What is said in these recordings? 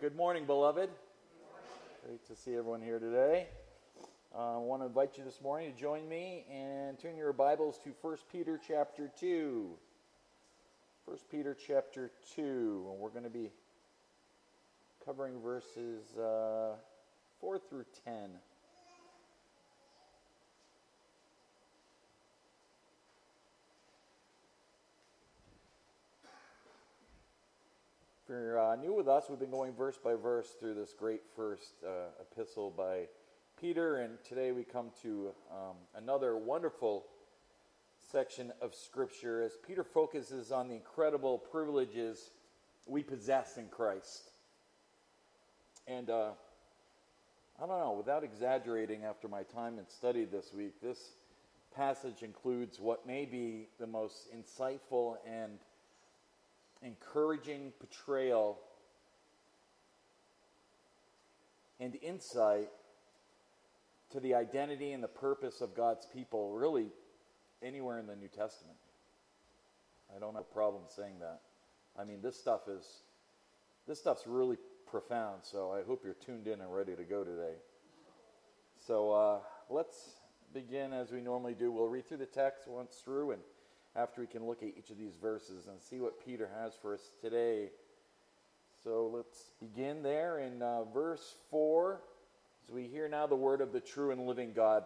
Good morning, beloved. Great to see everyone here today. Uh, I want to invite you this morning to join me and turn your Bibles to 1 Peter chapter 2. 1 Peter chapter 2, and we're going to be covering verses uh, 4 through 10. If you're uh, new with us, we've been going verse by verse through this great first uh, epistle by Peter, and today we come to um, another wonderful section of Scripture as Peter focuses on the incredible privileges we possess in Christ. And uh, I don't know, without exaggerating after my time and study this week, this passage includes what may be the most insightful and encouraging portrayal and insight to the identity and the purpose of God's people, really anywhere in the New Testament. I don't have a problem saying that. I mean, this stuff is this stuff's really profound. So I hope you're tuned in and ready to go today. So uh, let's begin as we normally do. We'll read through the text once through and after we can look at each of these verses and see what Peter has for us today. So let's begin there in uh, verse 4 as we hear now the word of the true and living God.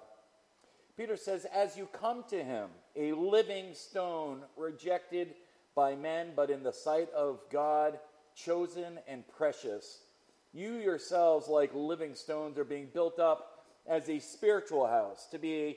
Peter says, As you come to him, a living stone rejected by men, but in the sight of God, chosen and precious, you yourselves, like living stones, are being built up as a spiritual house to be a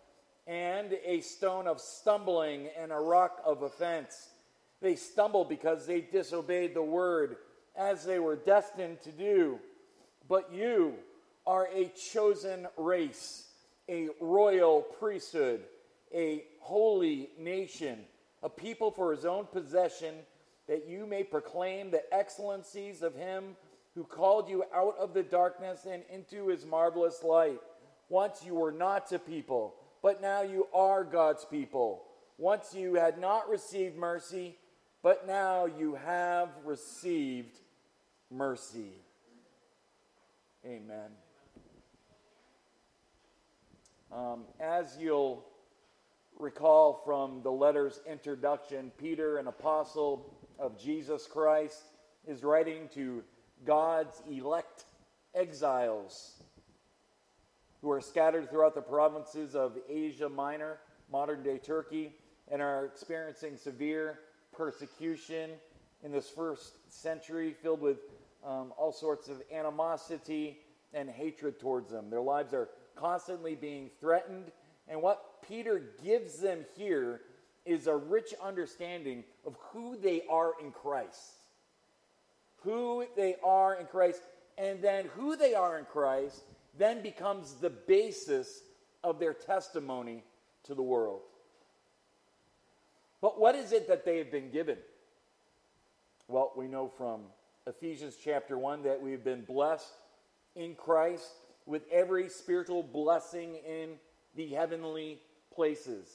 and a stone of stumbling and a rock of offense. They stumbled because they disobeyed the word as they were destined to do. But you are a chosen race, a royal priesthood, a holy nation, a people for his own possession, that you may proclaim the excellencies of him who called you out of the darkness and into his marvelous light. Once you were not a people but now you are God's people. Once you had not received mercy, but now you have received mercy. Amen. Um, as you'll recall from the letter's introduction, Peter, an apostle of Jesus Christ, is writing to God's elect exiles who are scattered throughout the provinces of Asia Minor, modern day Turkey, and are experiencing severe persecution in this first century, filled with um, all sorts of animosity and hatred towards them. Their lives are constantly being threatened, and what Peter gives them here is a rich understanding of who they are in Christ. Who they are in Christ, and then who they are in Christ then becomes the basis of their testimony to the world. But what is it that they have been given? Well, we know from Ephesians chapter 1 that we've been blessed in Christ with every spiritual blessing in the heavenly places.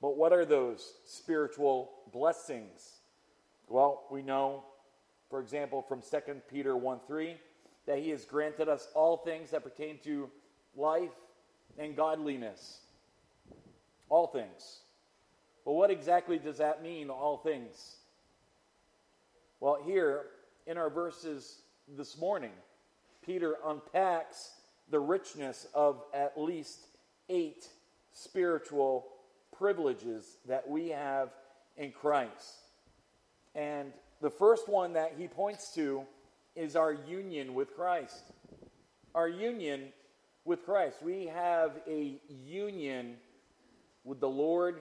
But what are those spiritual blessings? Well, we know, for example, from 2 Peter 1 3, that he has granted us all things that pertain to life and godliness. All things. Well, what exactly does that mean, all things? Well, here in our verses this morning, Peter unpacks the richness of at least eight spiritual privileges that we have in Christ. And the first one that he points to is our union with Christ. Our union with Christ. We have a union with the Lord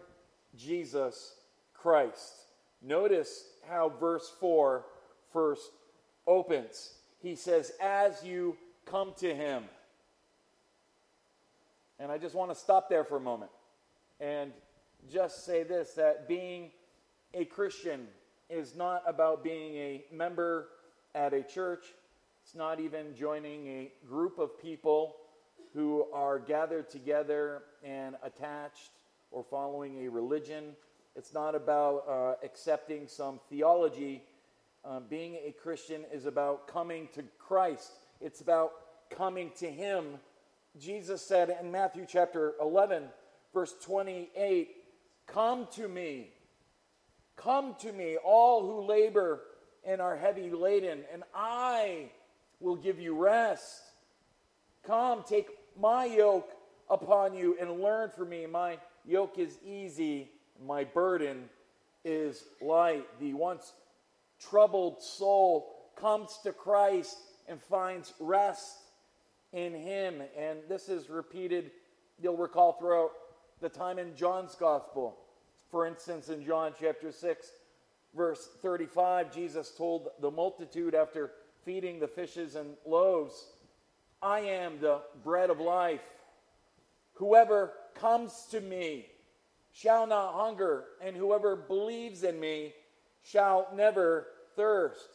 Jesus Christ. Notice how verse 4 first opens. he says, as you come to him. And I just want to stop there for a moment and just say this that being a Christian is not about being a member at a church, it's not even joining a group of people who are gathered together and attached or following a religion. It's not about uh, accepting some theology. Uh, being a Christian is about coming to Christ, it's about coming to Him. Jesus said in Matthew chapter 11, verse 28, Come to me, come to me, all who labor and are heavy laden, and I will give you rest. Come, take my yoke upon you and learn from me. My yoke is easy, my burden is light. The once troubled soul comes to Christ and finds rest in Him. And this is repeated, you'll recall, throughout the time in John's Gospel. For instance, in John chapter 6, verse 35, Jesus told the multitude after feeding the fishes and loaves, I am the bread of life. Whoever comes to me shall not hunger, and whoever believes in me shall never thirst.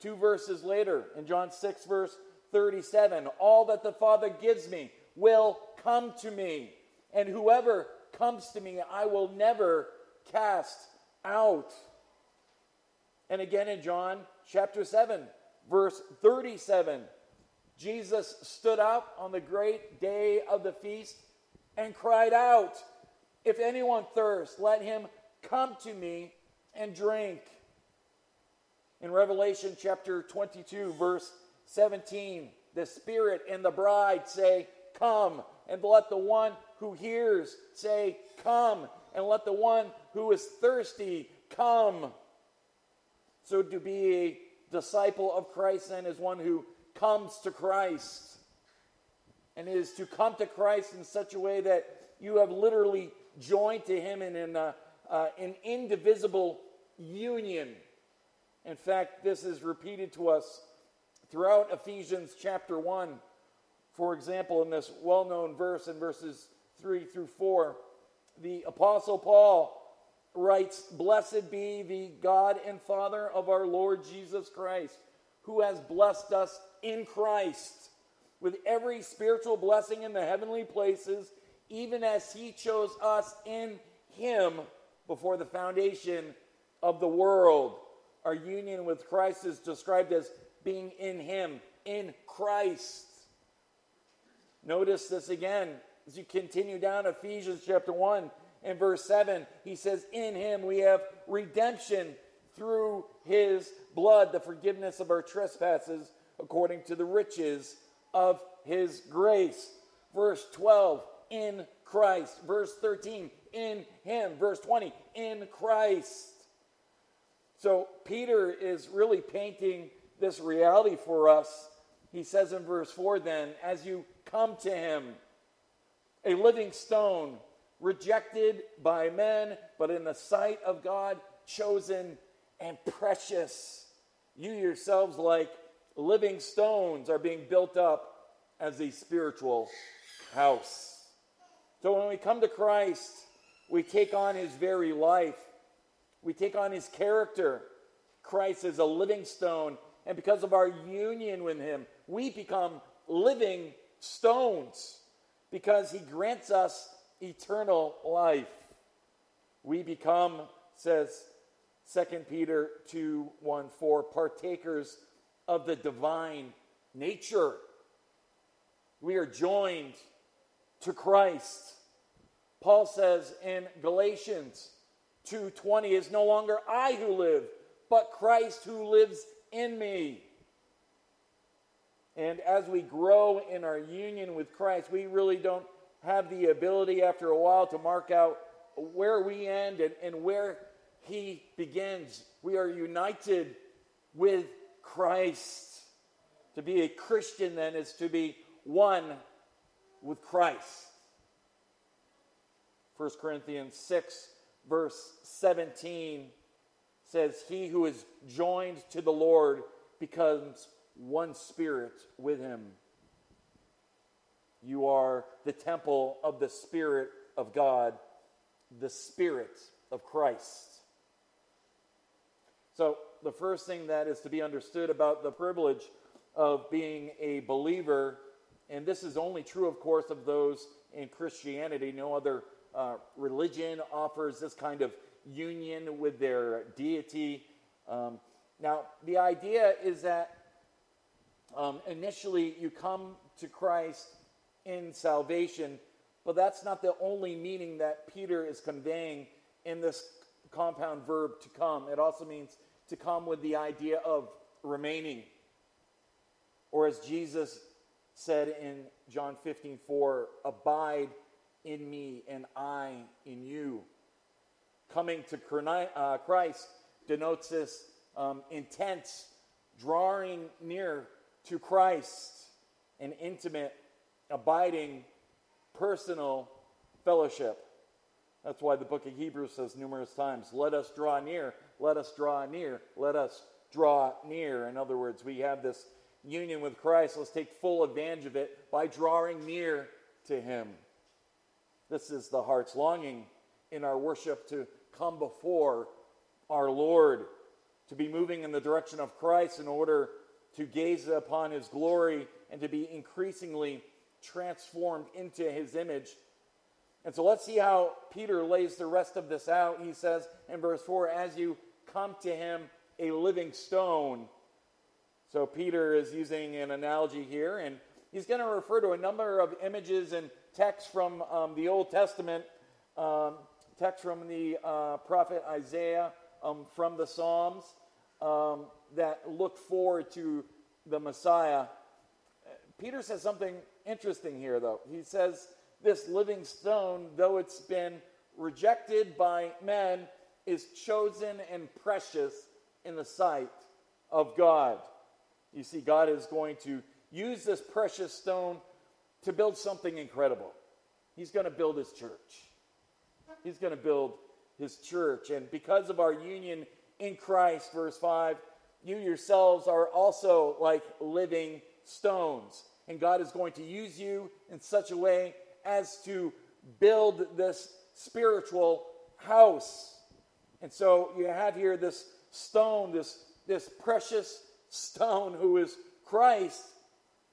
Two verses later, in John 6, verse 37, all that the Father gives me will come to me, and whoever comes to me, I will never cast out. And again in John chapter 7, verse 37, Jesus stood up on the great day of the feast and cried out, If anyone thirsts, let him come to me and drink. In Revelation chapter 22, verse 17, the Spirit and the bride say, Come, and let the one who hears say, Come, and let the one who is thirsty come. So to be a disciple of Christ then is one who comes to Christ and is to come to Christ in such a way that you have literally joined to Him in an, uh, uh, an indivisible union. In fact, this is repeated to us throughout Ephesians chapter 1. For example, in this well known verse in verses 3 through 4, the Apostle Paul writes, Blessed be the God and Father of our Lord Jesus Christ, who has blessed us in Christ with every spiritual blessing in the heavenly places, even as he chose us in him before the foundation of the world. Our union with Christ is described as being in him, in Christ. Notice this again as you continue down Ephesians chapter 1 and verse 7. He says, In him we have redemption through his blood, the forgiveness of our trespasses according to the riches of his grace. Verse 12, in Christ. Verse 13, in him. Verse 20, in Christ. So Peter is really painting this reality for us. He says in verse 4 then, as you come to him, a living stone, rejected by men, but in the sight of God, chosen and precious. You yourselves, like living stones are being built up as a spiritual house. So when we come to Christ, we take on his very life, we take on his character. Christ is a living stone, and because of our union with him, we become living stones because he grants us eternal life. We become, says 2 Peter 2 1 4, partakers of the divine nature. We are joined to Christ. Paul says in Galatians 2:20 is no longer I who live, but Christ who lives in me. And as we grow in our union with Christ, we really don't have the ability after a while to mark out where we end and, and where he begins. We are united with Christ. To be a Christian, then, is to be one with Christ. 1 Corinthians 6, verse 17 says, He who is joined to the Lord becomes one spirit with him. You are the temple of the Spirit of God, the Spirit of Christ. So, the first thing that is to be understood about the privilege of being a believer, and this is only true, of course, of those in Christianity. No other uh, religion offers this kind of union with their deity. Um, now, the idea is that um, initially you come to Christ in salvation, but that's not the only meaning that Peter is conveying in this compound verb to come. It also means to come with the idea of remaining. Or as Jesus said in John 15 4, abide in me and I in you. Coming to uh, Christ denotes this um, intense drawing near to Christ, an intimate, abiding, personal fellowship. That's why the book of Hebrews says numerous times, let us draw near, let us draw near, let us draw near. In other words, we have this union with Christ. Let's take full advantage of it by drawing near to Him. This is the heart's longing in our worship to come before our Lord, to be moving in the direction of Christ in order to gaze upon His glory and to be increasingly transformed into His image. And so let's see how Peter lays the rest of this out. He says in verse 4 As you come to Him, a living stone. So Peter is using an analogy here, and he's going to refer to a number of images and texts from um, the Old Testament, um, text from the uh, prophet Isaiah, um, from the Psalms, um, that look forward to the Messiah. Peter says something interesting here, though. He says, This living stone, though it's been rejected by men, is chosen and precious in the sight of God. You see, God is going to use this precious stone to build something incredible. He's going to build his church. He's going to build his church. And because of our union in Christ, verse 5, you yourselves are also like living stones. And God is going to use you in such a way as to build this spiritual house. And so you have here this stone, this, this precious stone who is Christ,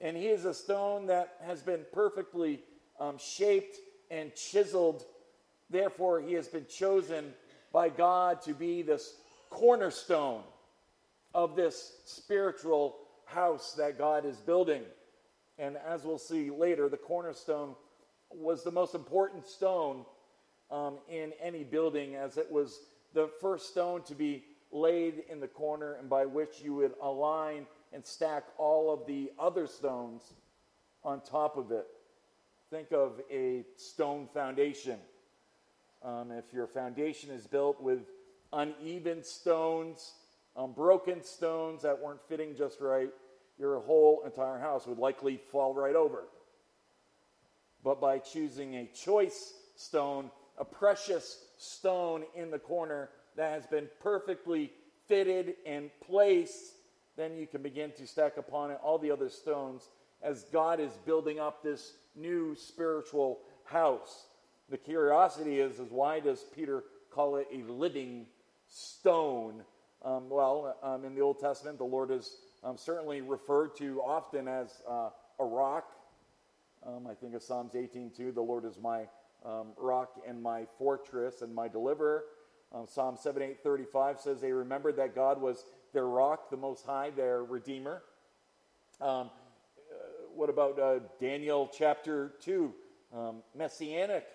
and he is a stone that has been perfectly um, shaped and chiseled. Therefore, he has been chosen by God to be this cornerstone of this spiritual house that God is building. And as we'll see later, the cornerstone was the most important stone um, in any building, as it was the first stone to be laid in the corner and by which you would align and stack all of the other stones on top of it. Think of a stone foundation. Um, if your foundation is built with uneven stones, um, broken stones that weren't fitting just right, your whole entire house would likely fall right over. But by choosing a choice stone, a precious stone in the corner, that has been perfectly fitted and placed, then you can begin to stack upon it all the other stones as God is building up this new spiritual house. The curiosity is, is why does Peter call it a living stone? Um, well, um, in the Old Testament, the Lord is um, certainly referred to often as uh, a rock. Um, I think of Psalms 18:2. The Lord is my um, rock and my fortress and my deliverer. Um, Psalm 78:35 says they remembered that God was their rock, the Most High, their Redeemer. Um, uh, what about uh, Daniel chapter 2? Um, messianic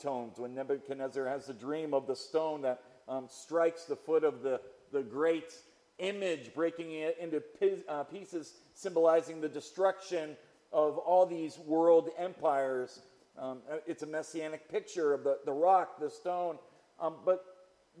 tones when Nebuchadnezzar has the dream of the stone that strikes the foot of the, the great image, breaking it into uh, pieces, symbolizing the destruction of all these world empires. Um, uh, it's a messianic picture of the, the rock, the stone. Um, but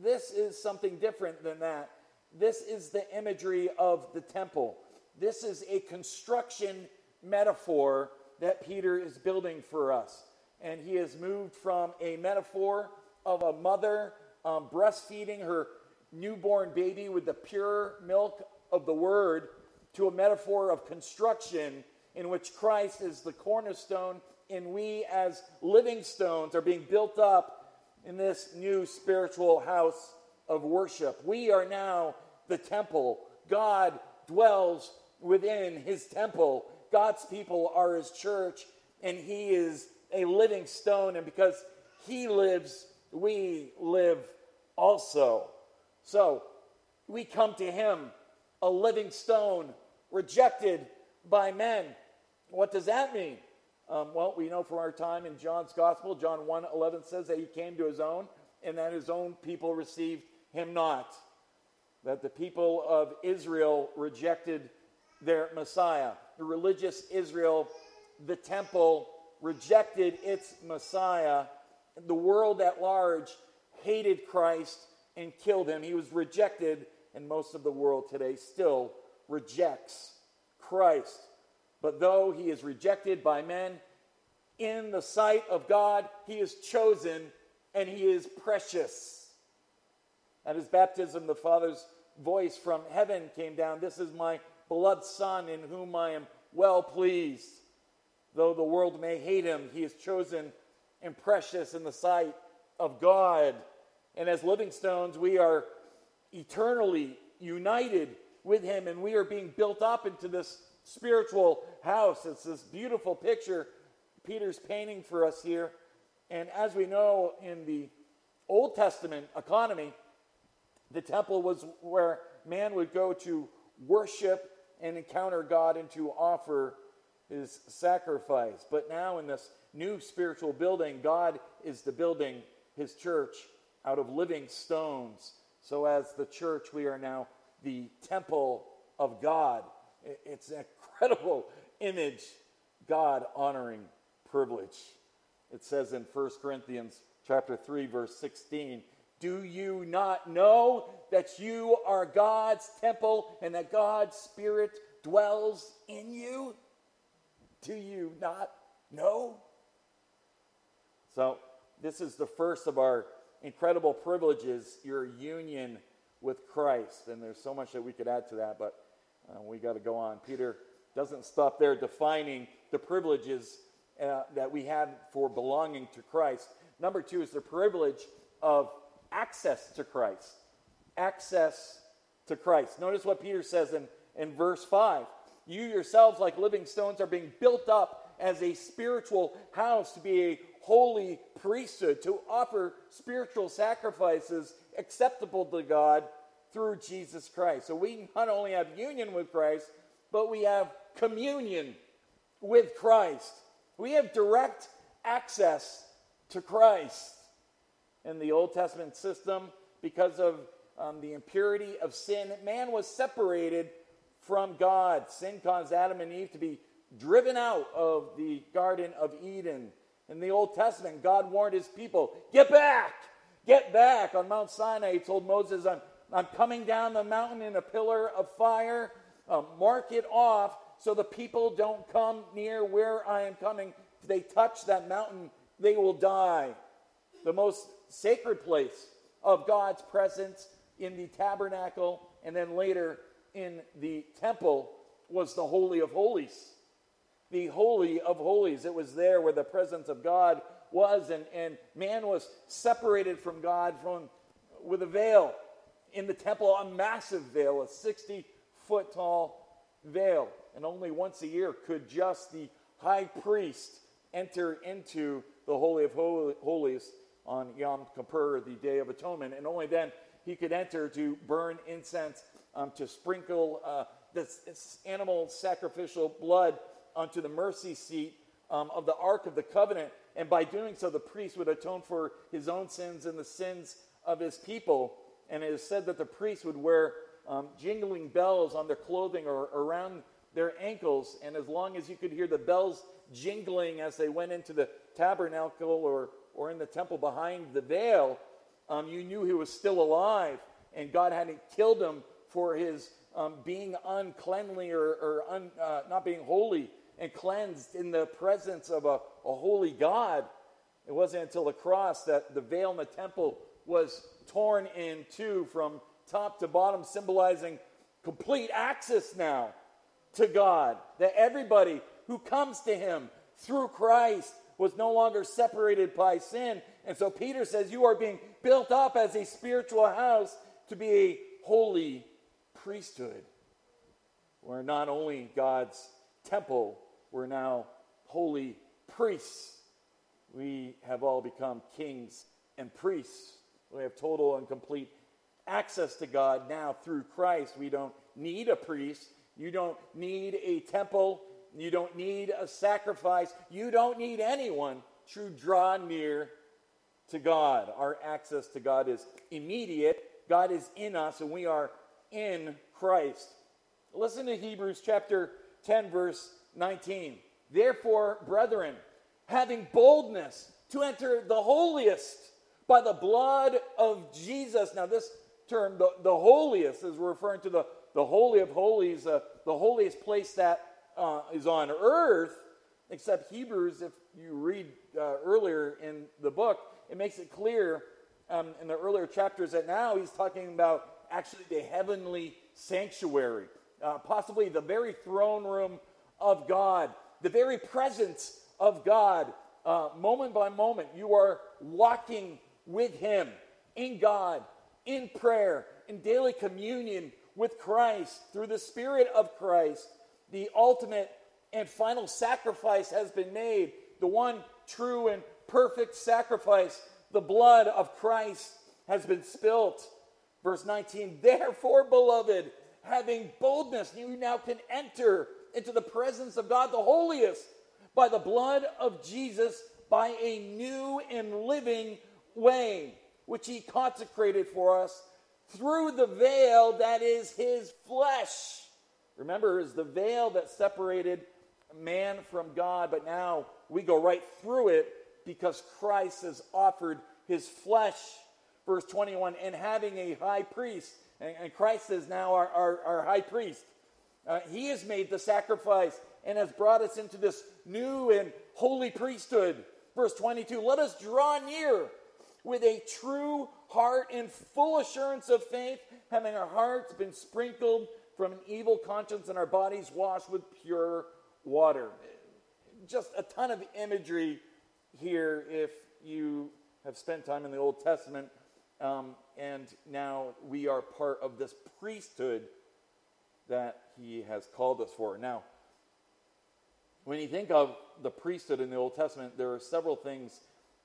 this is something different than that. This is the imagery of the temple. This is a construction metaphor that Peter is building for us. And he has moved from a metaphor of a mother um, breastfeeding her newborn baby with the pure milk of the word to a metaphor of construction in which Christ is the cornerstone and we as living stones are being built up in this new spiritual house of worship. We are now the temple. God dwells within his temple. God's people are his church, and he is a living stone. And because he lives, we live also. So we come to him, a living stone, rejected by men. What does that mean? Um, well, we know from our time in John's Gospel, John 1 11 says that he came to his own, and that his own people received him not. That the people of Israel rejected their Messiah. The religious Israel, the temple, rejected its Messiah. The world at large hated Christ and killed him. He was rejected, and most of the world today still rejects Christ. But though he is rejected by men, in the sight of God, he is chosen and he is precious. At his baptism, the Father's voice from heaven came down This is my beloved Son in whom I am well pleased. Though the world may hate him, he is chosen and precious in the sight of God. And as living stones, we are eternally united with him, and we are being built up into this spiritual house. It's this beautiful picture Peter's painting for us here. And as we know in the Old Testament economy, the temple was where man would go to worship and encounter God and to offer his sacrifice. But now in this new spiritual building, God is the building his church out of living stones. So as the church, we are now the temple of God. It's an incredible image, God honoring privilege. It says in 1 Corinthians chapter 3 verse 16, "Do you not know that you are God's temple and that God's spirit dwells in you?" Do you not know? So, this is the first of our incredible privileges, your union with Christ. And there's so much that we could add to that, but uh, we got to go on. Peter doesn't stop there defining the privileges uh, that we have for belonging to Christ. Number two is the privilege of access to Christ. Access to Christ. Notice what Peter says in, in verse 5. You yourselves, like living stones, are being built up as a spiritual house to be a holy priesthood, to offer spiritual sacrifices acceptable to God through Jesus Christ. So we not only have union with Christ, but we have communion with Christ. We have direct access to Christ. In the Old Testament system, because of um, the impurity of sin, man was separated from God. Sin caused Adam and Eve to be driven out of the Garden of Eden. In the Old Testament, God warned his people, Get back! Get back! On Mount Sinai, he told Moses, I'm, I'm coming down the mountain in a pillar of fire. Uh, mark it off so the people don't come near where I am coming. If they touch that mountain, they will die. The most sacred place of God's presence in the tabernacle and then later in the temple was the Holy of Holies. The Holy of Holies. It was there where the presence of God was, and, and man was separated from God from, with a veil. In the temple, a massive veil, a 60 foot tall veil and only once a year could just the high priest enter into the Holy of Holies on Yom Kippur, the Day of Atonement, and only then he could enter to burn incense, um, to sprinkle uh, this, this, animal sacrificial blood onto the mercy seat um, of the Ark of the Covenant. And by doing so, the priest would atone for his own sins and the sins of his people. And it is said that the priest would wear um, jingling bells on their clothing or around their ankles, and as long as you could hear the bells jingling as they went into the tabernacle or, or in the temple behind the veil, um, you knew he was still alive, and God hadn't killed him for his um, being uncleanly or, or un, uh, not being holy and cleansed in the presence of a, a holy God. It wasn't until the cross that the veil in the temple was torn in two from top to bottom, symbolizing complete access now to God, that everybody who comes to him through Christ was no longer separated by sin. And so Peter says, You are being built up as a spiritual house to be a holy priesthood. We're not only God's temple, we're now holy priests. We have all become kings and priests. We have total and complete access to God now through Christ. We don't need a priest. You don't need a temple. You don't need a sacrifice. You don't need anyone to draw near to God. Our access to God is immediate. God is in us, and we are in Christ. Listen to Hebrews chapter 10, verse 19. Therefore, brethren, having boldness to enter the holiest by the blood of Jesus. Now, this term, the, the holiest, is referring to the, the Holy of Holies, uh, the holiest place that uh, is on earth, except Hebrews, if you read uh, earlier in the book, it makes it clear um, in the earlier chapters that now he's talking about actually the heavenly sanctuary, uh, possibly the very throne room of God, the very presence of God. Uh, moment by moment, you are walking with Him in God, in prayer, in daily communion with Christ through the Spirit of Christ. The ultimate and final sacrifice has been made, the one true and perfect sacrifice. The blood of Christ has been spilt. Verse 19, therefore, beloved, having boldness, you now can enter into the presence of God, the holiest, by the blood of Jesus, by a new and living way, which he consecrated for us through the veil that is his flesh. Remember, is the veil that separated man from God, but now we go right through it because Christ has offered his flesh. Verse 21 and having a high priest, and, and Christ is now our, our, our high priest. Uh, he has made the sacrifice and has brought us into this new and holy priesthood. Verse 22 let us draw near with a true heart in full assurance of faith, having our hearts been sprinkled from an evil conscience and our bodies washed with pure water. Just a ton of imagery here if you have spent time in the Old Testament. Um, and now we are part of this priesthood that he has called us for. Now, when you think of the priesthood in the Old Testament, there are several things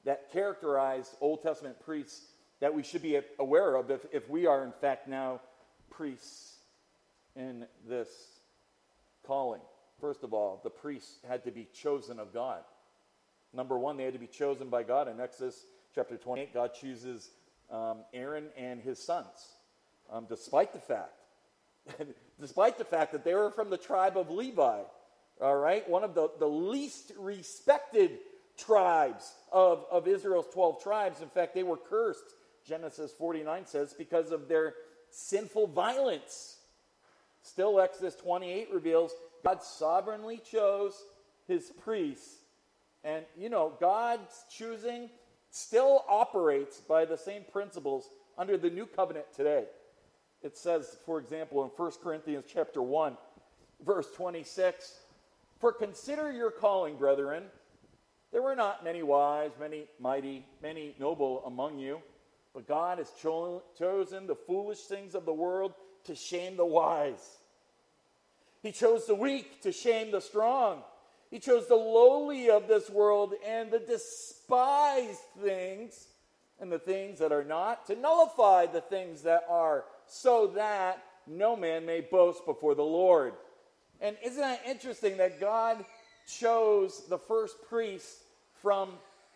that characterize Old Testament priests that we should be aware of if, if we are, in fact, now priests in this calling. First of all, the priests had to be chosen of God. Number one, they had to be chosen by God. In Exodus chapter 28, God chooses um, Aaron and his sons, um, despite the fact, despite the fact that they were from the tribe of Levi. All right, one of the, the least respected tribes of, of Israel's 12 tribes. In fact, they were cursed, Genesis 49 says, because of their sinful violence. Still, Exodus 28 reveals God sovereignly chose his priests. And, you know, God's choosing still operates by the same principles under the new covenant today. It says, for example, in 1 Corinthians chapter 1, verse 26, For consider your calling, brethren. There were not many wise, many mighty, many noble among you, but God has cho- chosen the foolish things of the world to shame the wise. He chose the weak to shame the strong. He chose the lowly of this world and the despised things and the things that are not to nullify the things that are, so that no man may boast before the Lord. And isn't that interesting that God chose the first priest from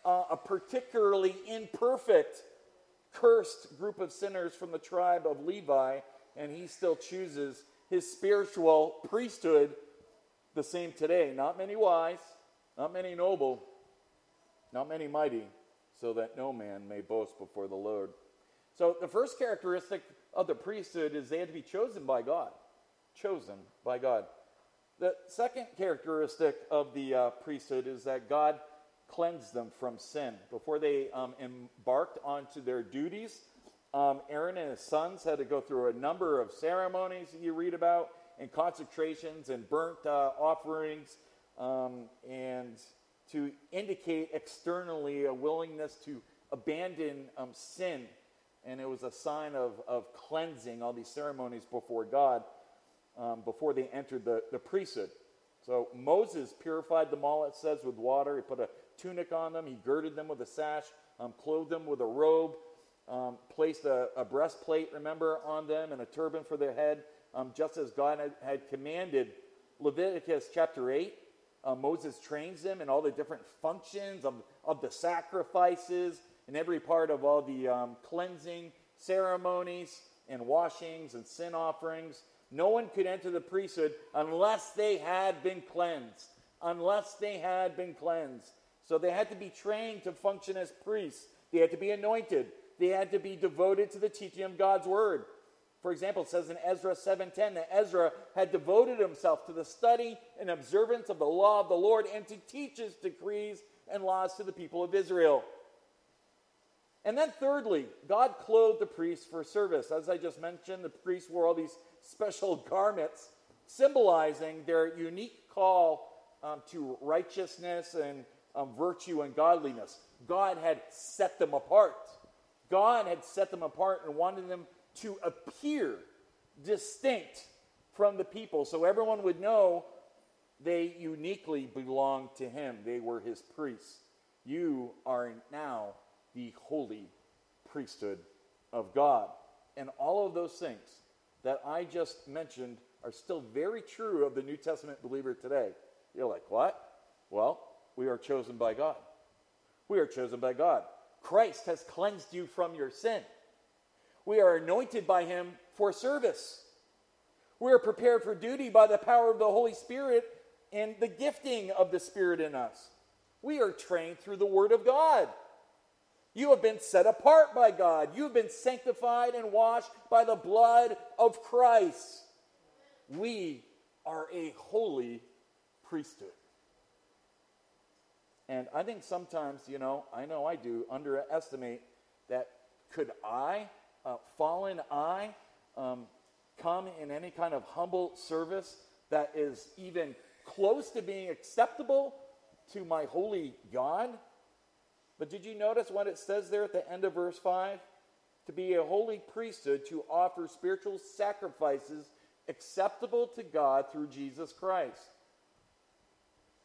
uh, a particularly imperfect, cursed group of sinners from the tribe of Levi, and he still chooses his spiritual priesthood the same today. Not many wise, not many noble, not many mighty, so that no man may boast before the Lord. So the first characteristic of the priesthood is they had to be chosen by God. Chosen by God. The second characteristic of the uh, priesthood is that God cleansed them from sin. Before they um, embarked onto their duties, um, Aaron and his sons had to go through a number of ceremonies that you read about and consecrations and burnt uh, offerings, um, and to indicate externally a willingness to abandon um, sin. And it was a sign of, of cleansing, all these ceremonies before God, um, before they entered the, the priesthood. So Moses purified them all, it says, with water. He put a tunic on them, he girded them with a sash, um, clothed them with a robe, um, placed a, a, breastplate, remember, on them and a turban for their head, um, just as God had, had, commanded. Leviticus chapter 8, uh, Moses trains them in all the different functions of, of the sacrifices and every part of all the um, cleansing ceremonies and washings and sin offerings. No one could enter the priesthood unless they had been cleansed. Unless they had been cleansed. So they had to be trained to function as priests. They had to be anointed. They had to be devoted to the teaching of God's word. For example, it says in Ezra 7:10 that Ezra had devoted himself to the study and observance of the law of the Lord and to teach his decrees and laws to the people of Israel. And then thirdly, God clothed the priests for service. As I just mentioned, the priests wore all these special garments symbolizing their unique call um, to righteousness and um, virtue and godliness. God had set them apart. God had set them apart and wanted them to appear distinct from the people so everyone would know they uniquely belonged to him. They were his priests. You are now the holy priesthood of God. And all of those things that I just mentioned are still very true of the New Testament believer today. You're like, what? Well, we are chosen by God. We are chosen by God. Christ has cleansed you from your sin. We are anointed by him for service. We are prepared for duty by the power of the Holy Spirit and the gifting of the Spirit in us. We are trained through the Word of God. You have been set apart by God. You have been sanctified and washed by the blood of Christ. We are a holy priesthood. And I think sometimes, you know, I know I do, underestimate that could I uh, fallen I um, come in any kind of humble service that is even close to being acceptable to my holy God? But did you notice what it says there at the end of verse 5? To be a holy priesthood, to offer spiritual sacrifices acceptable to God through Jesus Christ.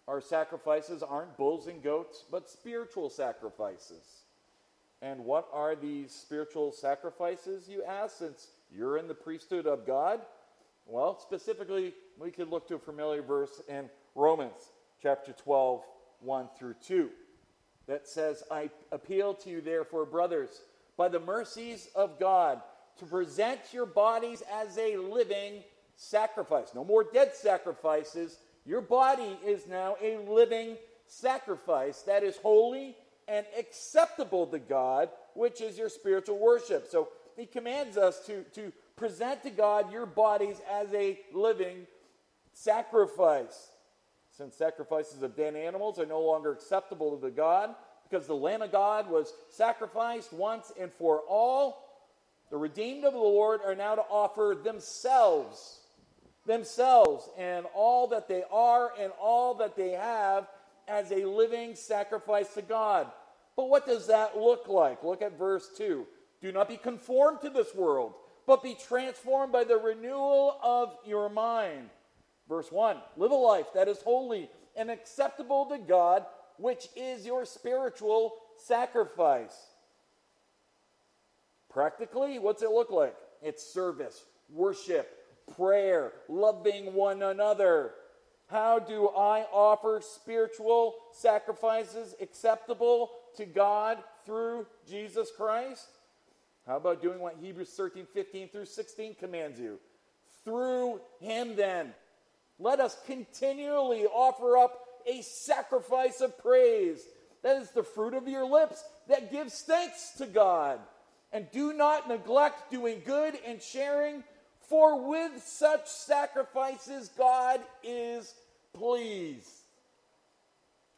Our sacrifices aren't bulls and goats, but spiritual sacrifices. And what are these spiritual sacrifices, you ask, since you're in the priesthood of God? Well, specifically, we could look to a familiar verse in Romans chapter 12, 1 through 2, that says, I appeal to you, therefore, brothers, by the mercies of God, to present your bodies as a living sacrifice. No more dead sacrifices. Your body is now a living sacrifice that is holy and acceptable to God, which is your spiritual worship. So he commands us to, to present to God your bodies as a living sacrifice. Since sacrifices of dead animals are no longer acceptable to the God, because the Lamb of God was sacrificed once and for all, the redeemed of the Lord are now to offer themselves, themselves, and all that they are and all that they have as a living sacrifice to God. But what does that look like? Look at verse 2. Do not be conformed to this world, but be transformed by the renewal of your mind. Verse 1 Live a life that is holy and acceptable to God, which is your spiritual sacrifice. Practically, what's it look like? It's service, worship, prayer, loving one another. How do I offer spiritual sacrifices acceptable to God through Jesus Christ? How about doing what Hebrews 13, 15 through 16 commands you? Through him, then, let us continually offer up a sacrifice of praise. That is the fruit of your lips that gives thanks to God. And do not neglect doing good and sharing, for with such sacrifices God is pleased.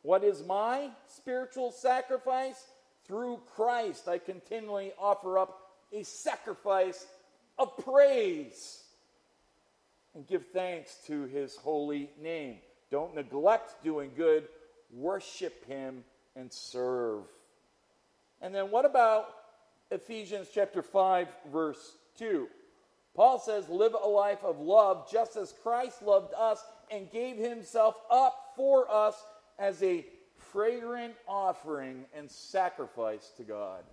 What is my spiritual sacrifice? Through Christ, I continually offer up a sacrifice of praise. And give thanks to his holy name. Don't neglect doing good, worship him and serve. And then what about Ephesians chapter 5 verse 2? Paul says, Live a life of love just as Christ loved us and gave himself up for us as a fragrant offering and sacrifice to God.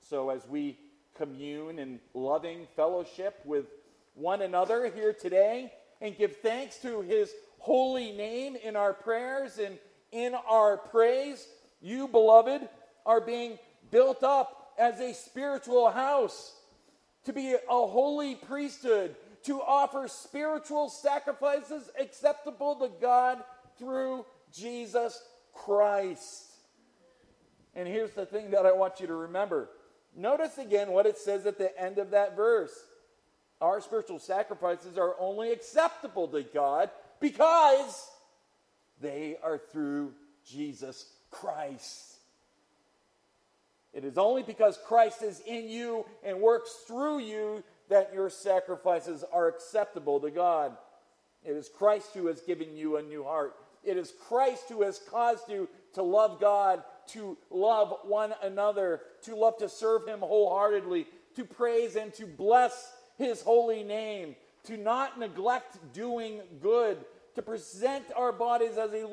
So, as we commune in loving fellowship with one another here today and give thanks to his holy name in our prayers and in our praise, you, beloved, are being built up as a spiritual house to be a holy priesthood, to offer spiritual sacrifices acceptable to God through Jesus Christ. And here's the thing that I want you to remember. Notice again what it says at the end of that verse. Our spiritual sacrifices are only acceptable to God because they are through Jesus Christ. It is only because Christ is in you and works through you that your sacrifices are acceptable to God. It is Christ who has given you a new heart. It is Christ who has caused you to love God, to love one another, to love to serve Him wholeheartedly, to praise and to bless His holy name, to not neglect doing good, to present our bodies as a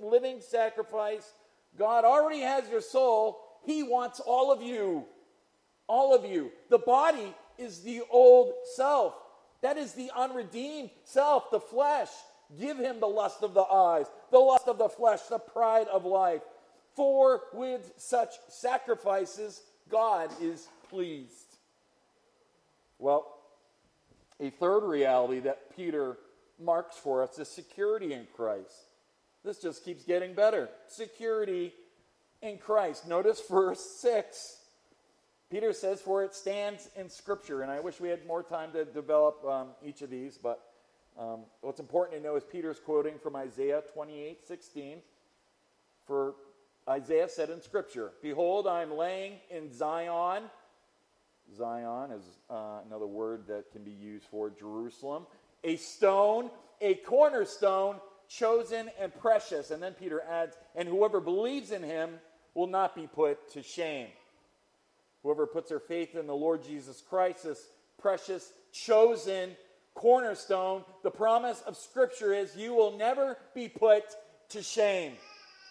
living sacrifice. God already has your soul. He wants all of you. All of you. The body is the old self. That is the unredeemed self, the flesh. Give him the lust of the eyes, the lust of the flesh, the pride of life. For with such sacrifices, God is pleased. Well, a third reality that Peter marks for us is security in Christ. This just keeps getting better. Security in Christ. Notice verse 6. Peter says, For it stands in Scripture. And I wish we had more time to develop um, each of these, but um, what's important to know is Peter's quoting from Isaiah 28 16. For Isaiah said in Scripture, Behold, I am laying in Zion. Zion is uh, another word that can be used for Jerusalem. A stone, a cornerstone, chosen and precious. And then Peter adds, And whoever believes in him will not be put to shame. Whoever puts their faith in the Lord Jesus Christ, this precious, chosen cornerstone, the promise of Scripture is you will never be put to shame.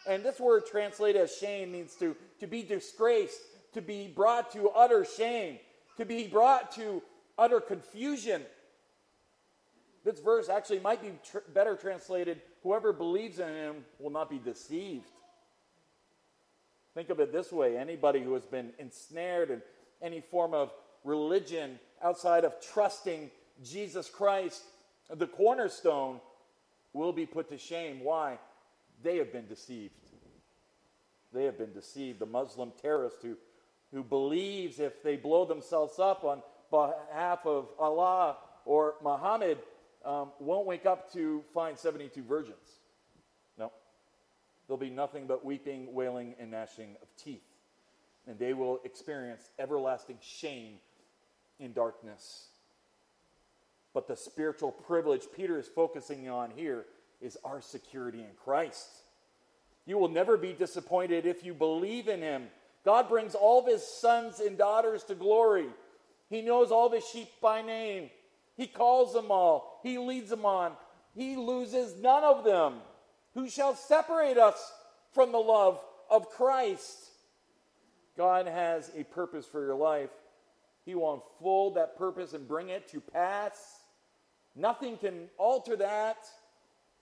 And this word translated as shame means to, to be disgraced, to be brought to utter shame, to be brought to utter confusion. This verse actually might be tr- better translated whoever believes in him will not be deceived. Think of it this way anybody who has been ensnared in any form of religion outside of trusting Jesus Christ, the cornerstone, will be put to shame. Why? They have been deceived. They have been deceived. The Muslim terrorist who, who believes if they blow themselves up on behalf of Allah or Muhammad um, won't wake up to find 72 virgins. No. There'll be nothing but weeping, wailing, and gnashing of teeth. And they will experience everlasting shame in darkness. But the spiritual privilege Peter is focusing on here is our security in Christ. You will never be disappointed if you believe in him. God brings all of his sons and daughters to glory. He knows all of his sheep by name. He calls them all. He leads them on. He loses none of them. Who shall separate us from the love of Christ? God has a purpose for your life. He will unfold that purpose and bring it to pass. Nothing can alter that.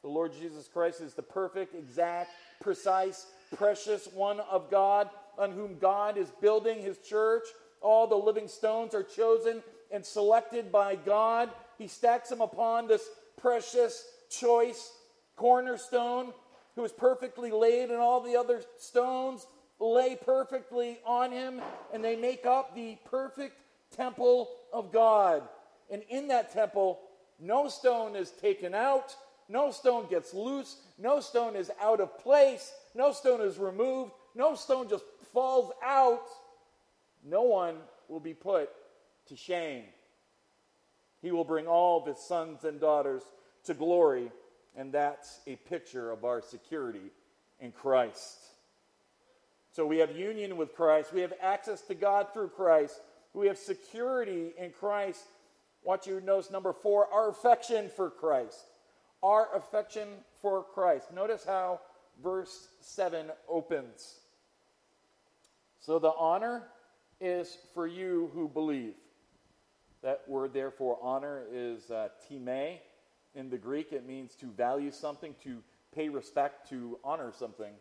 The Lord Jesus Christ is the perfect, exact, precise, precious one of God, on whom God is building his church. All the living stones are chosen and selected by God. He stacks them upon this precious, choice cornerstone, who is perfectly laid, and all the other stones lay perfectly on him, and they make up the perfect temple of God. And in that temple, no stone is taken out, no stone gets loose, no stone is out of place, no stone is removed, no stone just falls out. No one will be put to shame. He will bring all of his sons and daughters to glory, and that's a picture of our security in Christ. So we have union with Christ, we have access to God through Christ, we have security in Christ. Watch you notice number four, our affection for Christ. Our affection for Christ. Notice how verse 7 opens. So the honor is for you who believe. That word, therefore, honor is uh, time. In the Greek, it means to value something, to pay respect, to honor something.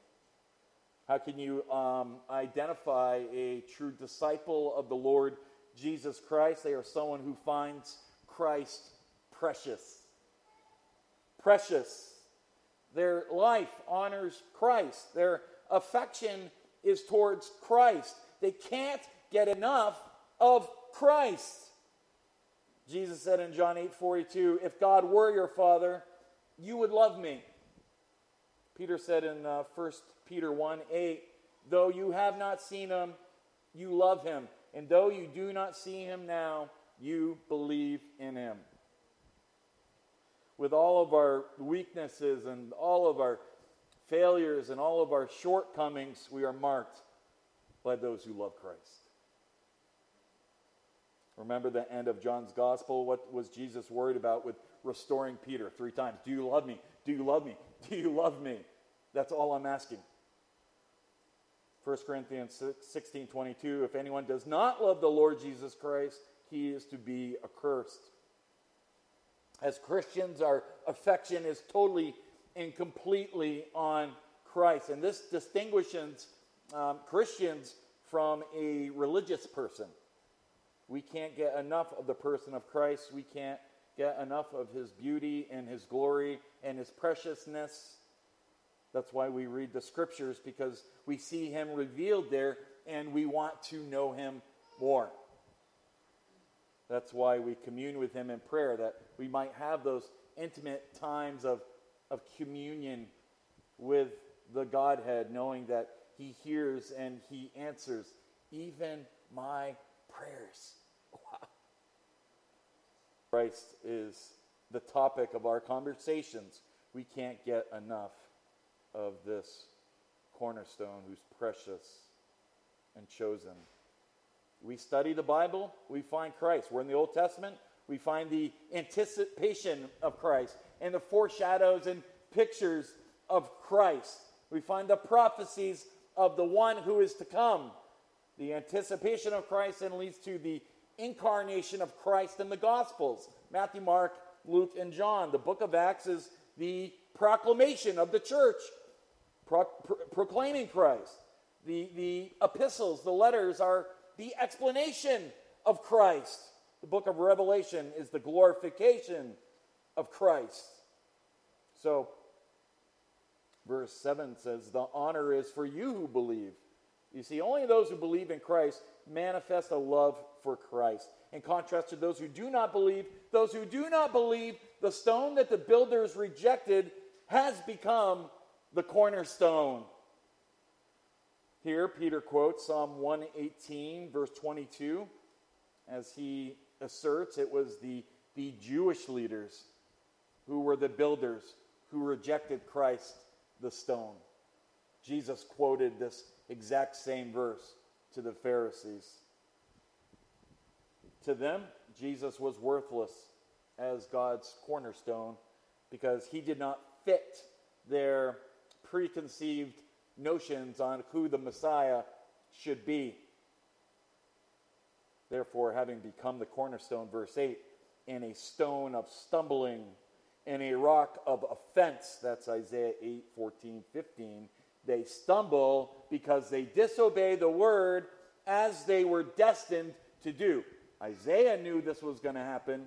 How can you um, identify a true disciple of the Lord Jesus Christ? They are someone who finds Christ precious. Precious. Their life honors Christ. Their affection is towards Christ. They can't get enough of Christ. Jesus said in John 8 42, If God were your father, you would love me. Peter said in uh, 1 Peter 1 8, Though you have not seen him, you love him. And though you do not see him now, you believe in him. With all of our weaknesses and all of our failures and all of our shortcomings, we are marked by those who love Christ. Remember the end of John's gospel? What was Jesus worried about with restoring Peter three times? Do you love me? Do you love me? Do you love me? That's all I'm asking. 1 Corinthians 16 22. If anyone does not love the Lord Jesus Christ, he is to be accursed. As Christians, our affection is totally and completely on Christ. And this distinguishes um, Christians from a religious person. We can't get enough of the person of Christ. We can't get enough of his beauty and his glory and his preciousness. That's why we read the scriptures because we see him revealed there and we want to know him more. That's why we commune with him in prayer, that we might have those intimate times of, of communion with the Godhead, knowing that he hears and he answers even my prayers. Christ is the topic of our conversations. We can't get enough of this cornerstone who's precious and chosen. We study the Bible, we find Christ. We're in the Old Testament, we find the anticipation of Christ and the foreshadows and pictures of Christ. We find the prophecies of the one who is to come. The anticipation of Christ and leads to the incarnation of Christ in the Gospels Matthew, Mark, Luke, and John. The book of Acts is the proclamation of the church, pro- pro- proclaiming Christ. The, the epistles, the letters, are the explanation of Christ. The book of Revelation is the glorification of Christ. So, verse 7 says, The honor is for you who believe. You see, only those who believe in Christ manifest a love for Christ. In contrast to those who do not believe, those who do not believe, the stone that the builders rejected has become the cornerstone. Here, Peter quotes Psalm 118, verse 22, as he asserts it was the, the Jewish leaders who were the builders who rejected Christ, the stone. Jesus quoted this exact same verse to the Pharisees. To them, Jesus was worthless as God's cornerstone because he did not fit their preconceived notions on who the Messiah should be. Therefore, having become the cornerstone, verse 8, and a stone of stumbling and a rock of offense, that's Isaiah 8, 14, 15, they stumble because they disobey the word as they were destined to do. Isaiah knew this was going to happen.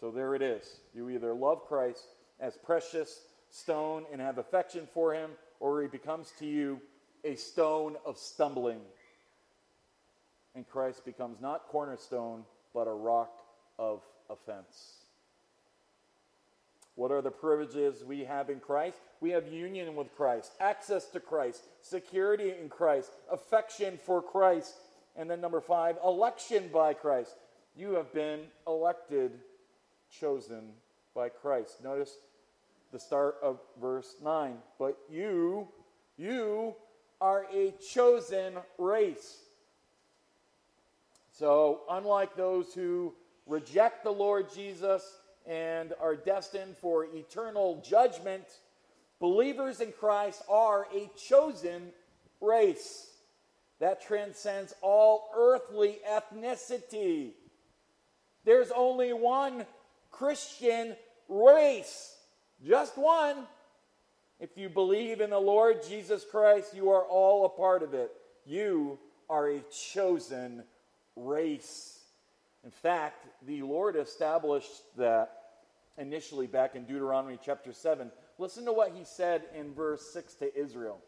So there it is. You either love Christ as precious stone and have affection for him, or he becomes to you a stone of stumbling. And Christ becomes not cornerstone, but a rock of offense. What are the privileges we have in Christ? We have union with Christ, access to Christ, security in Christ, affection for Christ, and then number five, election by Christ. You have been elected, chosen by Christ. Notice the start of verse 9. But you, you are a chosen race. So, unlike those who reject the Lord Jesus and are destined for eternal judgment, believers in Christ are a chosen race that transcends all earthly ethnicity. There's only one Christian race, just one. If you believe in the Lord Jesus Christ, you are all a part of it. You are a chosen race. In fact, the Lord established that initially back in Deuteronomy chapter 7. Listen to what he said in verse 6 to Israel.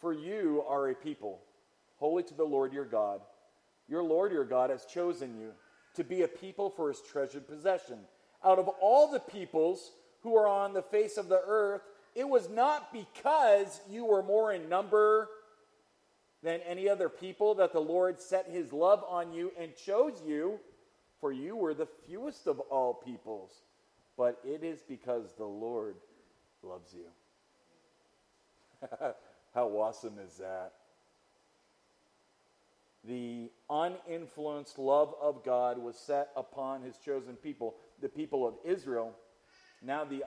For you are a people, holy to the Lord your God. Your Lord your God has chosen you to be a people for his treasured possession. Out of all the peoples who are on the face of the earth, it was not because you were more in number than any other people that the Lord set his love on you and chose you, for you were the fewest of all peoples. But it is because the Lord loves you. How awesome is that? The uninfluenced love of God was set upon his chosen people, the people of Israel. Now, the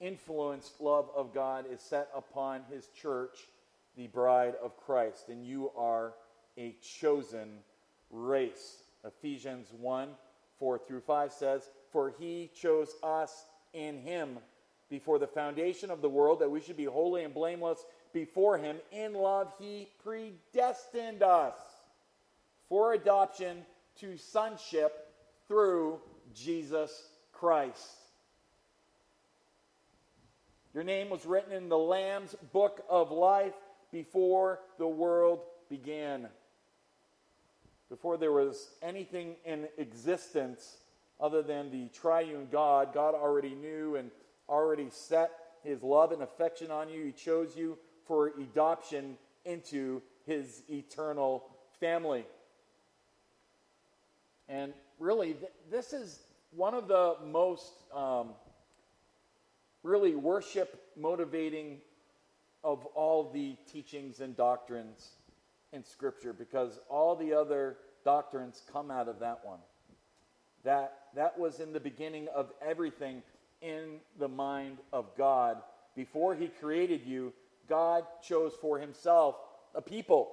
uninfluenced love of God is set upon his church, the bride of Christ, and you are a chosen race. Ephesians 1 4 through 5 says, For he chose us in him before the foundation of the world that we should be holy and blameless before him. In love, he predestined us for adoption to sonship through Jesus Christ. Your name was written in the Lamb's book of life before the world began. Before there was anything in existence other than the triune God, God already knew and already set his love and affection on you. He chose you for adoption into his eternal family. And really, th- this is one of the most um, really worship motivating of all the teachings and doctrines in Scripture because all the other doctrines come out of that one. That, that was in the beginning of everything in the mind of God. Before He created you, God chose for Himself a people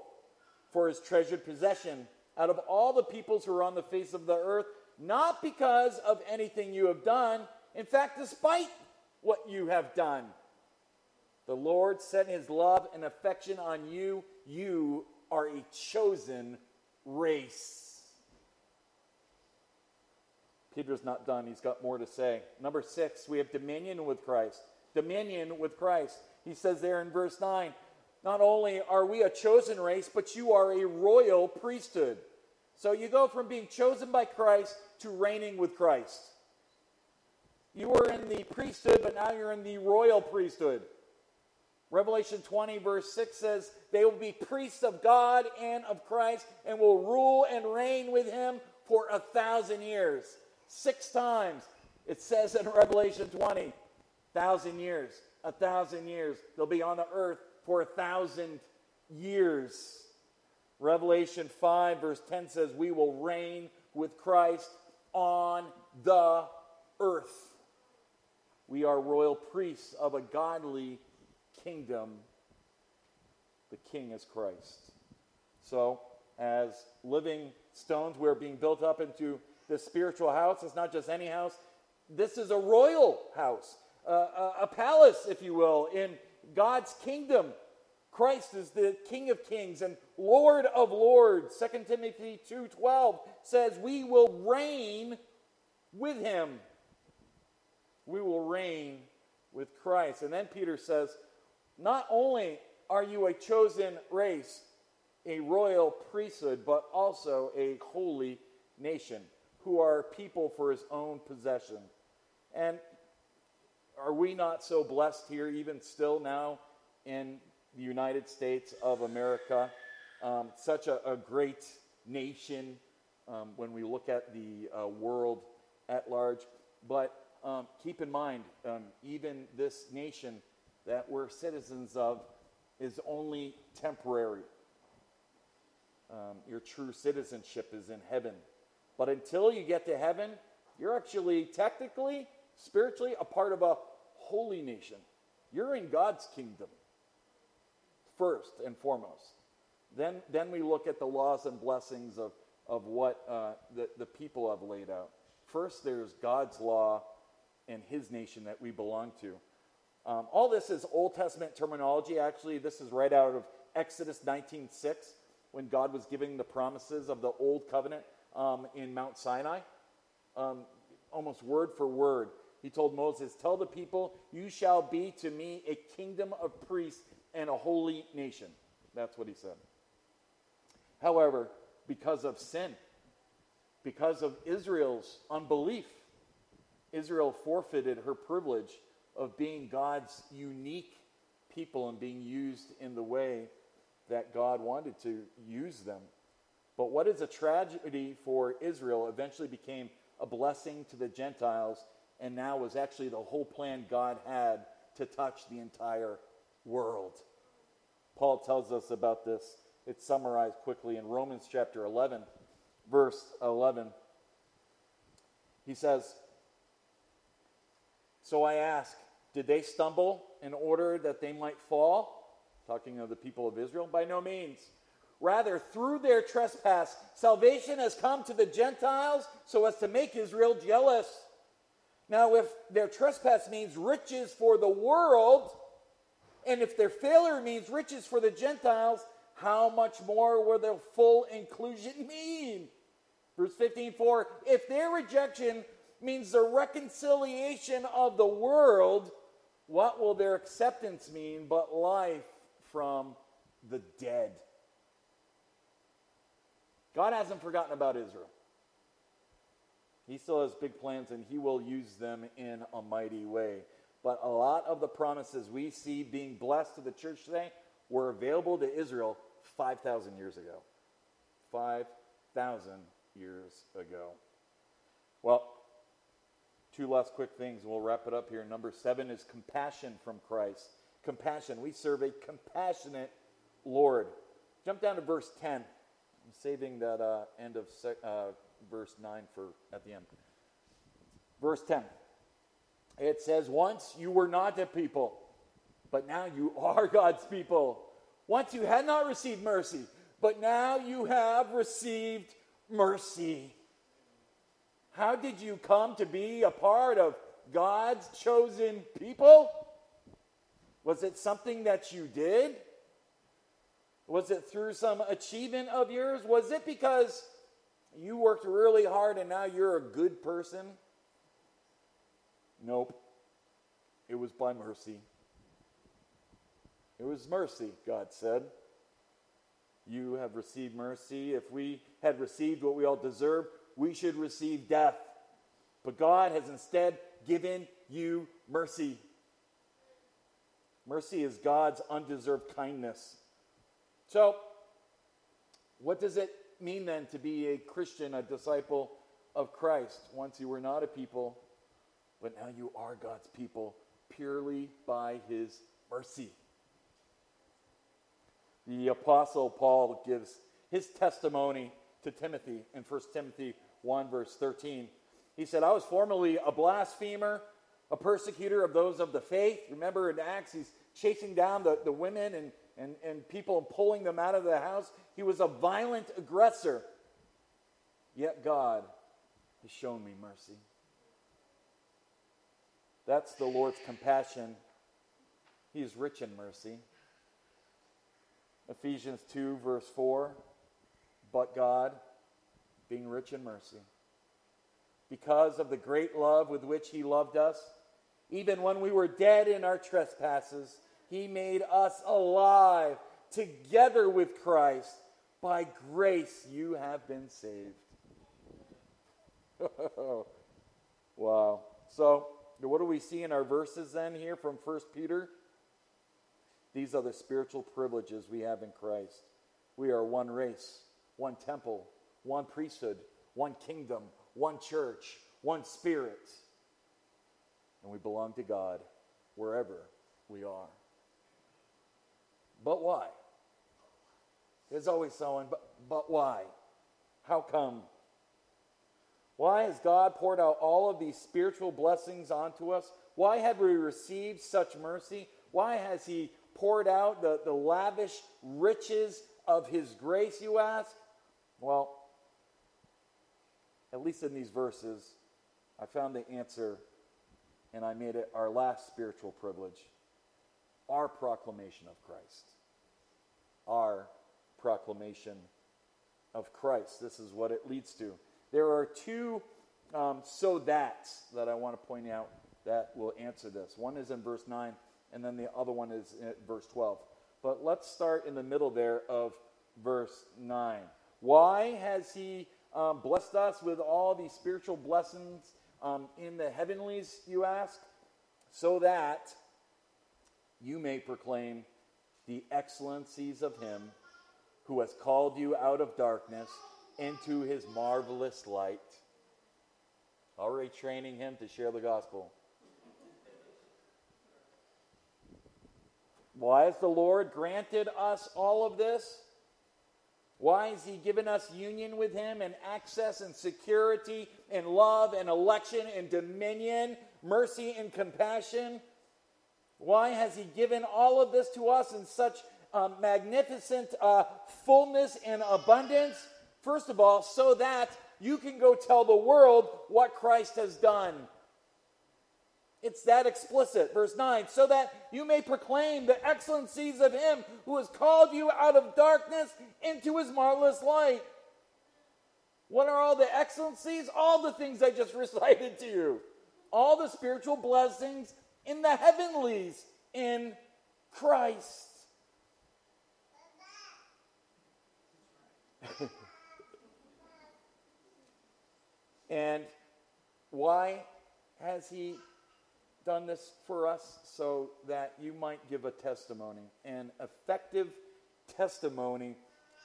for His treasured possession out of all the peoples who are on the face of the earth, not because of anything you have done, in fact, despite what you have done. The Lord set his love and affection on you. You are a chosen race. Peter's not done. He's got more to say. Number six, we have dominion with Christ. Dominion with Christ. He says there in verse 9, not only are we a chosen race, but you are a royal priesthood. So you go from being chosen by Christ to reigning with Christ. You were in the priesthood, but now you're in the royal priesthood. Revelation 20, verse 6 says, They will be priests of God and of Christ and will rule and reign with him for a thousand years. Six times it says in Revelation 20, thousand years, a thousand years. They'll be on the earth for a thousand years. Revelation 5, verse 10 says, We will reign with Christ on the earth. We are royal priests of a godly kingdom. The king is Christ. So, as living stones, we're being built up into this spiritual house. It's not just any house, this is a royal house, uh, a, palace, if you will, in God's kingdom. Christ is the King of Kings and Lord of Lords. 2 Timothy 2:12 says we will reign with him we will reign with Christ. And then Peter says, not only are you a chosen race, a royal priesthood, but also a holy nation, who are people for his own possession. And are we not so blessed here, even still now in the United States of America? Um, such a, a great nation um, when we look at the uh, world at large. But um, keep in mind, um, even this nation that we're citizens of is only temporary. Um, your true citizenship is in heaven. But until you get to heaven, you're actually technically, spiritually, a part of a holy nation. You're in God's kingdom first and foremost. Then, then we look at the laws and blessings of, of what uh, the, the people have laid out. First, there's God's law and his nation that we belong to. Um, all this is Old Testament terminology. Actually, this is right out of Exodus 19:6, when God was giving the promises of the Old Covenant um, in Mount Sinai. Um, almost word for word, he told Moses, "Tell the people, you shall be to me a kingdom of priests and a holy nation." That's what he said. However, because of sin, because of Israel's unbelief, Israel forfeited her privilege of being God's unique people and being used in the way that God wanted to use them. But what is a tragedy for Israel eventually became a blessing to the Gentiles and now was actually the whole plan God had to touch the entire world. Paul tells us about this. It's summarized quickly in Romans chapter 11, verse 11. He says, So I ask, did they stumble in order that they might fall? Talking of the people of Israel? By no means. Rather, through their trespass, salvation has come to the Gentiles so as to make Israel jealous. Now, if their trespass means riches for the world, and if their failure means riches for the Gentiles, how much more will their full inclusion mean? Verse 15 For if their rejection means the reconciliation of the world, what will their acceptance mean but life from the dead? God hasn't forgotten about Israel. He still has big plans and he will use them in a mighty way. But a lot of the promises we see being blessed to the church today were available to Israel 5,000 years ago. 5,000 years ago. Well, two last quick things and we'll wrap it up here. Number seven is compassion from Christ. Compassion. We serve a compassionate Lord. Jump down to verse 10. I'm saving that uh, end of sec- uh, verse 9 for at the end. Verse 10. It says, Once you were not a people, but now you are God's people. Once you had not received mercy, but now you have received mercy. How did you come to be a part of God's chosen people? Was it something that you did? Was it through some achievement of yours? Was it because you worked really hard and now you're a good person? Nope. It was by mercy. It was mercy, God said. You have received mercy. If we had received what we all deserve, we should receive death. But God has instead given you mercy. Mercy is God's undeserved kindness. So, what does it mean then to be a Christian, a disciple of Christ? Once you were not a people, but now you are God's people purely by his mercy. The Apostle Paul gives his testimony to Timothy in 1 Timothy 1, verse 13. He said, I was formerly a blasphemer, a persecutor of those of the faith. Remember in Acts, he's chasing down the, the women and, and, and people and pulling them out of the house. He was a violent aggressor. Yet God has shown me mercy. That's the Lord's compassion. He is rich in mercy. Ephesians 2, verse 4. But God, being rich in mercy, because of the great love with which He loved us, even when we were dead in our trespasses, He made us alive together with Christ. By grace you have been saved. wow. So, what do we see in our verses then here from 1 Peter? These are the spiritual privileges we have in Christ. We are one race one temple, one priesthood, one kingdom, one church, one spirit. And we belong to God wherever we are. But why? There's always someone, but, but why? How come? Why has God poured out all of these spiritual blessings onto us? Why have we received such mercy? Why has He poured out the, the lavish riches of His grace, you ask? Well, at least in these verses, I found the answer and I made it our last spiritual privilege our proclamation of Christ. Our proclamation of Christ. This is what it leads to. There are two um, so that's that I want to point out that will answer this. One is in verse 9, and then the other one is in verse 12. But let's start in the middle there of verse 9. Why has he um, blessed us with all these spiritual blessings um, in the heavenlies, you ask? So that you may proclaim the excellencies of him who has called you out of darkness into his marvelous light. Already training him to share the gospel. Why has the Lord granted us all of this? Why has He given us union with Him and access and security and love and election and dominion, mercy and compassion? Why has He given all of this to us in such uh, magnificent uh, fullness and abundance? First of all, so that you can go tell the world what Christ has done. It's that explicit. Verse 9, so that you may proclaim the excellencies of him who has called you out of darkness into his marvelous light. What are all the excellencies? All the things I just recited to you. All the spiritual blessings in the heavenlies in Christ. and why has he done this for us so that you might give a testimony, an effective testimony,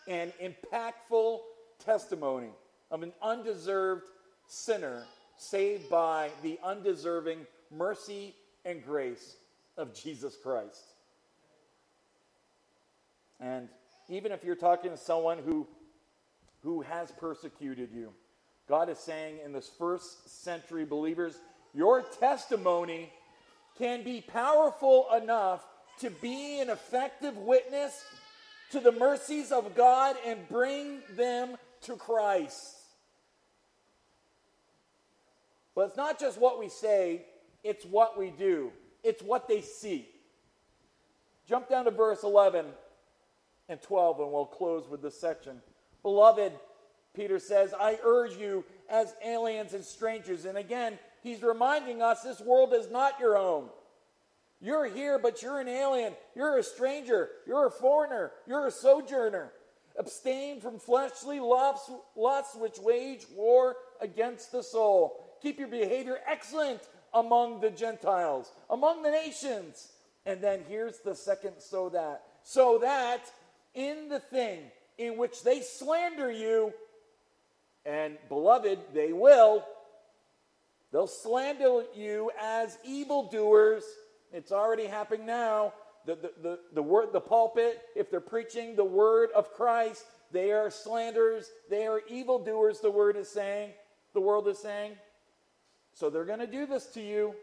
an impactful testimony of an undeserved sinner saved by the undeserving mercy and grace of Jesus Christ. And even if you're talking to someone who, who has persecuted you, God is saying in this first century believers, your testimony can be powerful enough to be an effective witness to the mercies of God and bring them to Christ. But it's not just what we say, it's what we do, it's what they see. Jump down to verse 11 and 12, and we'll close with this section. Beloved, Peter says, I urge you as aliens and strangers. And again, he's reminding us this world is not your home. You're here, but you're an alien. You're a stranger. You're a foreigner. You're a sojourner. Abstain from fleshly lusts, lusts which wage war against the soul. Keep your behavior excellent among the Gentiles, among the nations. And then here's the second so that. So that in the thing in which they slander you, and beloved, they will. They'll slander you as evildoers. It's already happening now. The, the, the, the word, the pulpit, if they're preaching the word of Christ, they are slanderers, they are evildoers, the word is saying, the world is saying. So they're going to do this to you.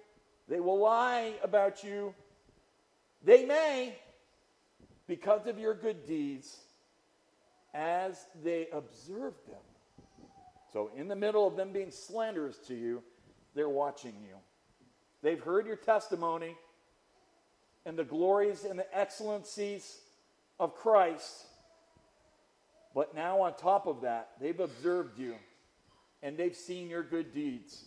They will lie about you. They may, because of your good deeds, as they observe them. So, in the middle of them being slanderous to you, they're watching you. They've heard your testimony and the glories and the excellencies of Christ. But now, on top of that, they've observed you and they've seen your good deeds,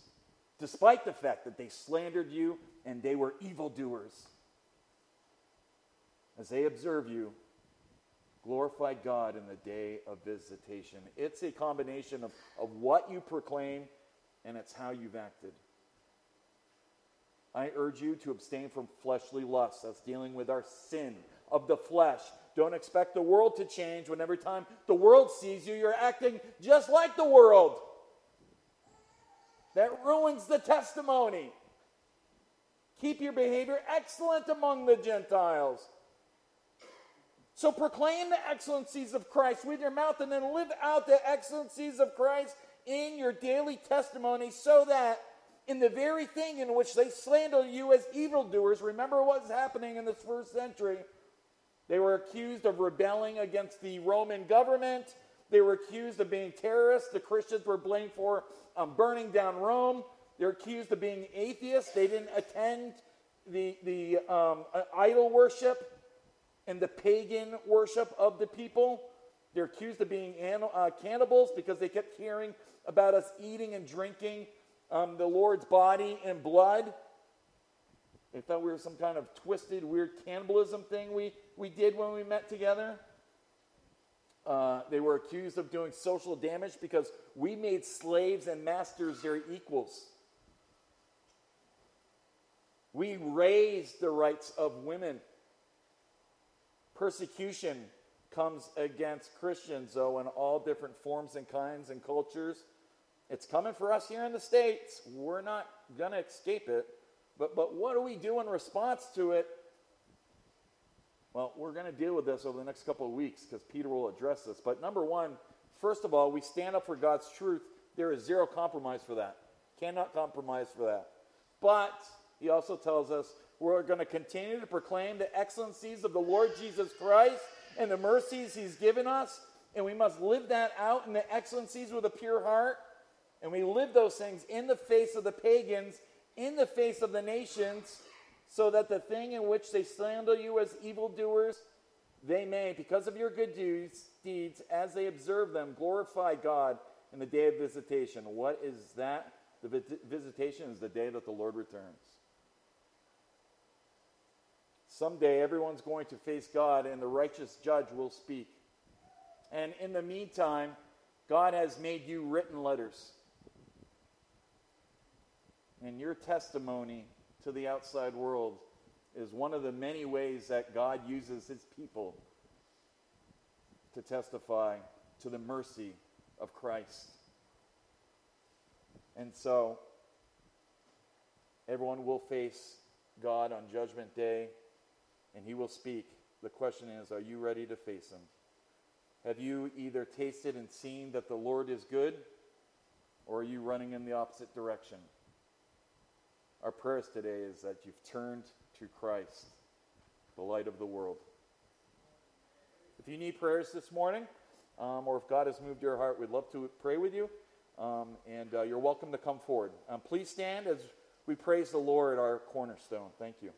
despite the fact that they slandered you and they were evildoers. As they observe you, Glorify God in the day of visitation. It's a combination of, of what you proclaim and it's how you've acted. I urge you to abstain from fleshly lusts. That's dealing with our sin, of the flesh. Don't expect the world to change when every time the world sees you, you're acting just like the world. That ruins the testimony. Keep your behavior excellent among the Gentiles. So proclaim the excellencies of Christ with your mouth and then live out the excellencies of Christ in your daily testimony so that in the very thing in which they slander you as evildoers, remember what's happening in this first century. They were accused of rebelling against the Roman government. They were accused of being terrorists. The Christians were blamed for um, burning down Rome. They're accused of being atheists. They didn't attend the, the um, uh, idol worship and the pagan worship of the people. They're accused of being uh, cannibals because they kept hearing about us eating and drinking um, the Lord's body and blood. They thought we were some kind of twisted, weird cannibalism thing we, we did when we met together. Uh, they were accused of doing social damage because we made slaves and masters their equals. We raised the rights of women. Persecution comes against Christians, though, in all different forms and kinds and cultures. It's coming for us here in the States. We're not going to escape it. But, but what do we do in response to it? Well, we're going to deal with this over the next couple of weeks because Peter will address this. But number one, first of all, we stand up for God's truth. There is zero compromise for that. Cannot compromise for that. But he also tells us we're going to continue to proclaim the excellencies of the Lord Jesus Christ and the mercies he's given us. And we must live that out in the excellencies with a pure heart. And we live those things in the face of the pagans, in the face of the nations, so that the thing in which they slander you as evildoers, they may, because of your good deeds, deeds, as they observe them, glorify God in the day of visitation. What is that? The visitation is the day that the Lord returns. Someday everyone's going to face God, and the righteous judge will speak. And in the meantime, God has made you written letters. And your testimony to the outside world is one of the many ways that God uses his people to testify to the mercy of Christ. And so, everyone will face God on Judgment Day, and he will speak. The question is are you ready to face him? Have you either tasted and seen that the Lord is good, or are you running in the opposite direction? Our prayers today is that you've turned to Christ, the light of the world. If you need prayers this morning, um, or if God has moved your heart, we'd love to pray with you. Um, and uh, you're welcome to come forward. Um, please stand as we praise the Lord, our cornerstone. Thank you.